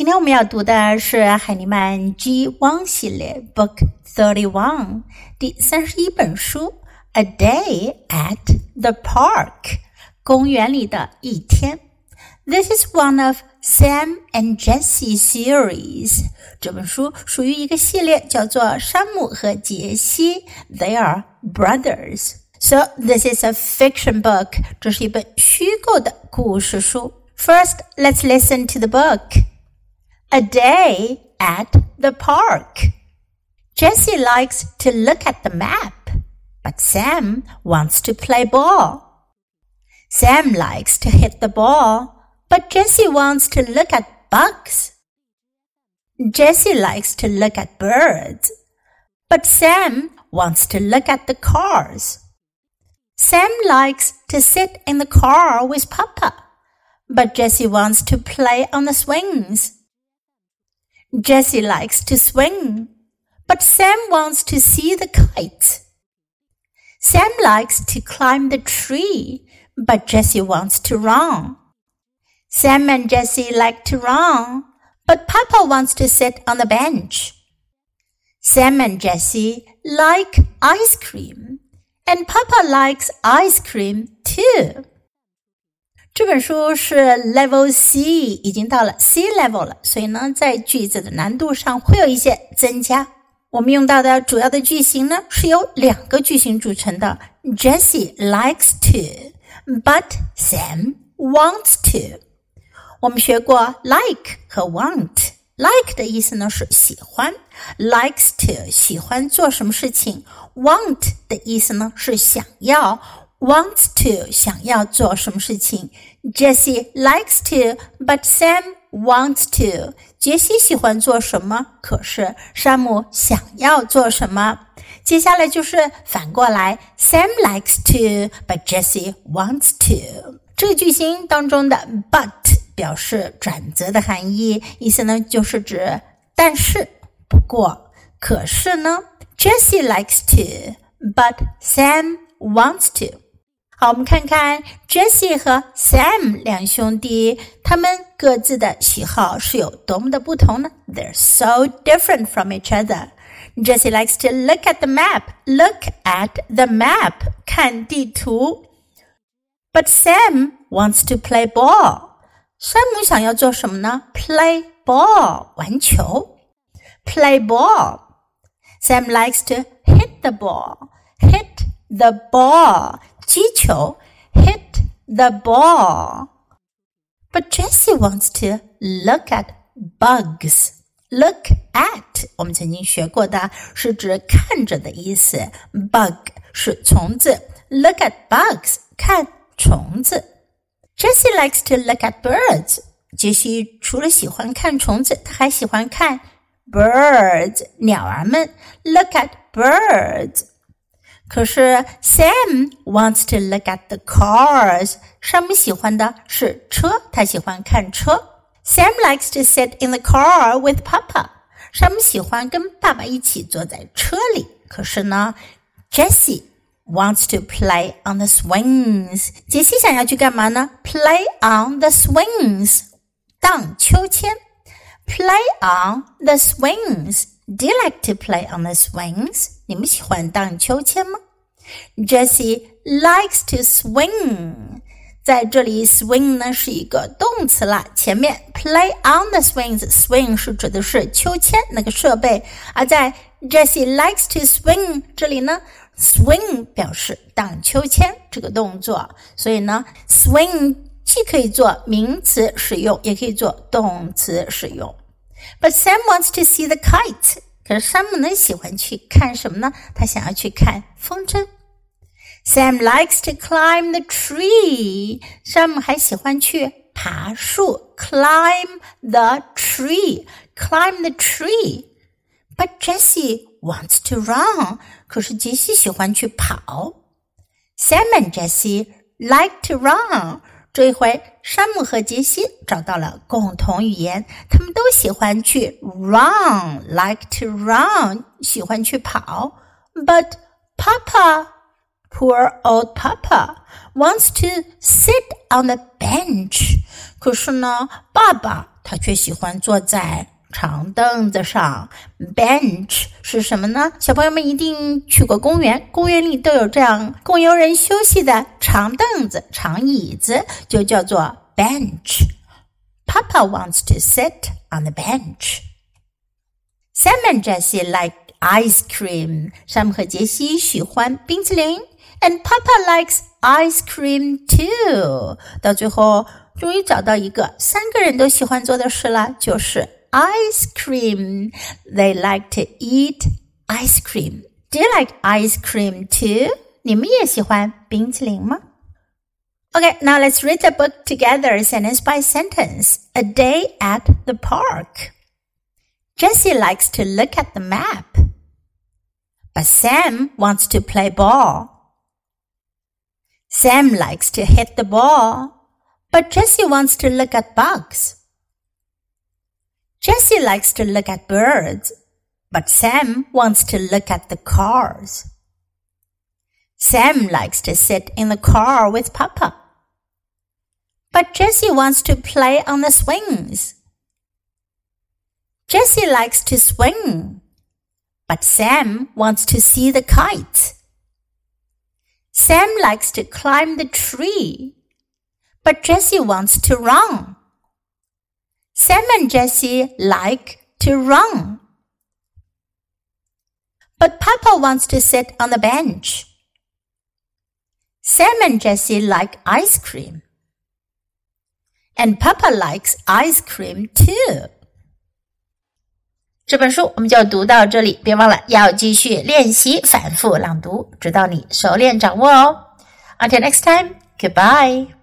今天我们要读的是海尼曼 G 汪系列 Book Thirty One 第三十一本书《A Day at the Park》公园里的一天。This is one of Sam and Jesse series。这本书属于一个系列，叫做山姆和杰西。They are brothers。So this is a fiction book。这是一本虚构的故事书。First, let's listen to the book. A day at the park. Jessie likes to look at the map, but Sam wants to play ball. Sam likes to hit the ball, but Jessie wants to look at bugs. Jessie likes to look at birds, but Sam wants to look at the cars. Sam likes to sit in the car with Papa, but Jessie wants to play on the swings. Jessie likes to swing, but Sam wants to see the kite. Sam likes to climb the tree, but Jessie wants to run. Sam and Jessie like to run, but Papa wants to sit on the bench. Sam and Jessie like ice cream, and Papa likes ice cream too. 这本书是 Level C，已经到了 C level 了，所以呢，在句子的难度上会有一些增加。我们用到的主要的句型呢，是由两个句型组成的。Jessie likes to，but Sam wants to。我们学过 like 和 want。like 的意思呢是喜欢，likes to 喜欢做什么事情，want 的意思呢是想要。Wants to 想要做什么事情，Jessie likes to, but Sam wants to。杰西喜欢做什么，可是山姆想要做什么。接下来就是反过来，Sam likes to, but Jessie wants to。这个句型当中的 but 表示转折的含义，意思呢就是指但是、不过、可是呢。Jessie likes to, but Sam wants to。好，我们看看 Jessie 和 Sam 两兄弟，他们各自的喜好是有多么的不同呢？They're so different from each other. Jessie likes to look at the map. Look at the map，看地图。But Sam wants to play ball. 山姆想要做什么呢？Play ball，玩球。Play ball. Sam likes to hit the ball. Hit the ball. 击球，hit the ball. But Jessie wants to look at bugs. Look at 我们曾经学过的是指看着的意思，bug 是虫子，look at bugs 看虫子。Jessie likes to look at birds. 杰西除了喜欢看虫子，他还喜欢看 birds 鸟儿们。Look at birds. 可是 Sam wants to look at the cars。山姆喜欢的是车，他喜欢看车。Sam likes to sit in the car with Papa。山姆喜欢跟爸爸一起坐在车里。可是呢，Jessie wants to play on the swings。杰西想要去干嘛呢？Play on the swings，荡秋千。Play on the swings。 Do you like to play on the swings？你们喜欢荡秋千吗？Jessie likes to swing。在这里，swing 呢是一个动词啦。前面 play on the swings，swing 是指的是秋千那个设备，而在 Jessie likes to swing 这里呢，swing 表示荡秋千这个动作，所以呢，swing 既可以做名词使用，也可以做动词使用。But Sam wants to see the kite。可是山姆呢喜欢去看什么呢？他想要去看风筝。Sam likes to climb the tree。山姆还喜欢去爬树，climb the tree。climb the tree。But Jessie wants to run。可是杰西喜欢去跑。Sam and Jessie like to run。 这一回，山姆和杰西找到了共同语言，他们都喜欢去 run，like to run，喜欢去跑。But Papa, poor old Papa, wants to sit on the bench。可是呢，爸爸他却喜欢坐在长凳子上。Bench 是什么呢？小朋友们一定去过公园，公园里都有这样供游人休息的长凳子、长椅子，就叫做 bench。Papa wants to sit on the bench. Sam and Jesse like ice cream. 山姆和杰西喜欢冰淇淋，and Papa likes ice cream too. 到最后，终于找到一个三个人都喜欢做的事了，就是 ice cream. They like to eat ice cream. Do you like ice cream too? 你们也喜欢冰淇淋吗？Okay, now let's read the book together, sentence by sentence. A day at the park. Jessie likes to look at the map. But Sam wants to play ball. Sam likes to hit the ball, but Jessie wants to look at bugs. Jessie likes to look at birds, but Sam wants to look at the cars. Sam likes to sit in the car with Papa. But Jessie wants to play on the swings. Jessie likes to swing, but Sam wants to see the kite. Sam likes to climb the tree, but Jessie wants to run. Sam and Jessie like to run. But Papa wants to sit on the bench. Sam and Jessie like ice cream. And Papa likes ice cream too. 这本书我们就读到这里，别忘了要继续练习反复朗读，直到你熟练掌握哦。Until next time, goodbye.